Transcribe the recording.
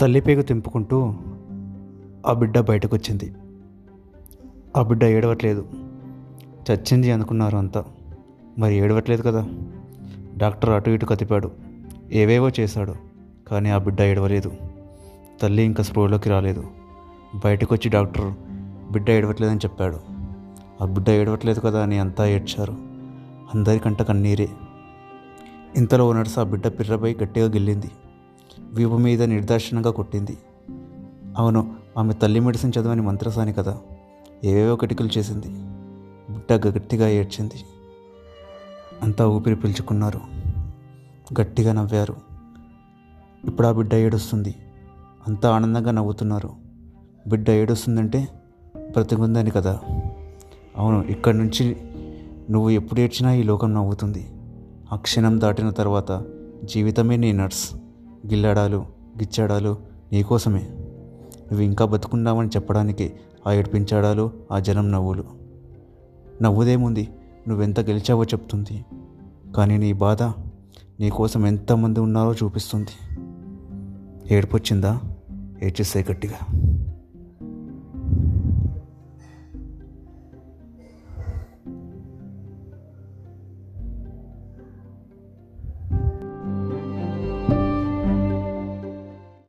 తల్లిపేగు తెంపుకుంటూ ఆ బిడ్డ బయటకు వచ్చింది ఆ బిడ్డ ఏడవట్లేదు. చచ్చింది అనుకున్నారు అంతా. మరి ఏడవట్లేదు కదా. డాక్టర్ అటు ఇటు కతిపాడు ఏవేవో చేశాడు. కానీ ఆ బిడ్డ ఏడవలేదు. తల్లి ఇంకా స్పృహలోకి రాలేదు. బయటకు వచ్చి డాక్టర్ బిడ్డ ఏడవట్లేదని చెప్పాడు. ఆ బిడ్డ ఏడవట్లేదు కదా అని అంతా ఏడ్చారు. అందరికంట కన్నీరే. ఇంతలో నడుసు ఆ బిడ్డ పిర్రపై గట్టిగా గిల్లింది. వీపు మీద నిర్దాక్షిణంగా కొట్టింది. అవును ఆమె తల్లి మెడిసిన్ చదవని మంత్రసాని కదా. ఏవేవో కిటికలు చేసింది. బిడ్డ గట్టిగా ఏడ్చింది. అంతా ఊపిరి పీల్చుకున్నారు. గట్టిగా నవ్వారు. ఇప్పుడు ఆ బిడ్డ ఏడుస్తుంది. అంతా ఆనందంగా నవ్వుతున్నారు. బిడ్డ ఏడుస్తుందంటే బ్రతికుందని కదా. అవును ఇక్కడి నుంచి నువ్వు ఎప్పుడు ఏడ్చినా ఈ లోకం నవ్వుతుంది. ఆ క్షణం దాటిన తర్వాత జీవితమే నీ నర్స్. గిల్లడాలు గిచ్చాడాలు నీకోసమే నువ్వు ఇంకా బతుకున్నావని చెప్పడానికి ఆ ఏడ్పించాడాలు ఆ జనం నవ్వులు. నవ్వుదేముంది? నువ్వెంత గెలిచావో చెప్తుంది. కానీ నీ బాధ నీకోసం ఎంతమంది ఉన్నారో చూపిస్తుంది. ఏడుపొచ్చిందా? ఏడ్చేస్తే గట్టిగా.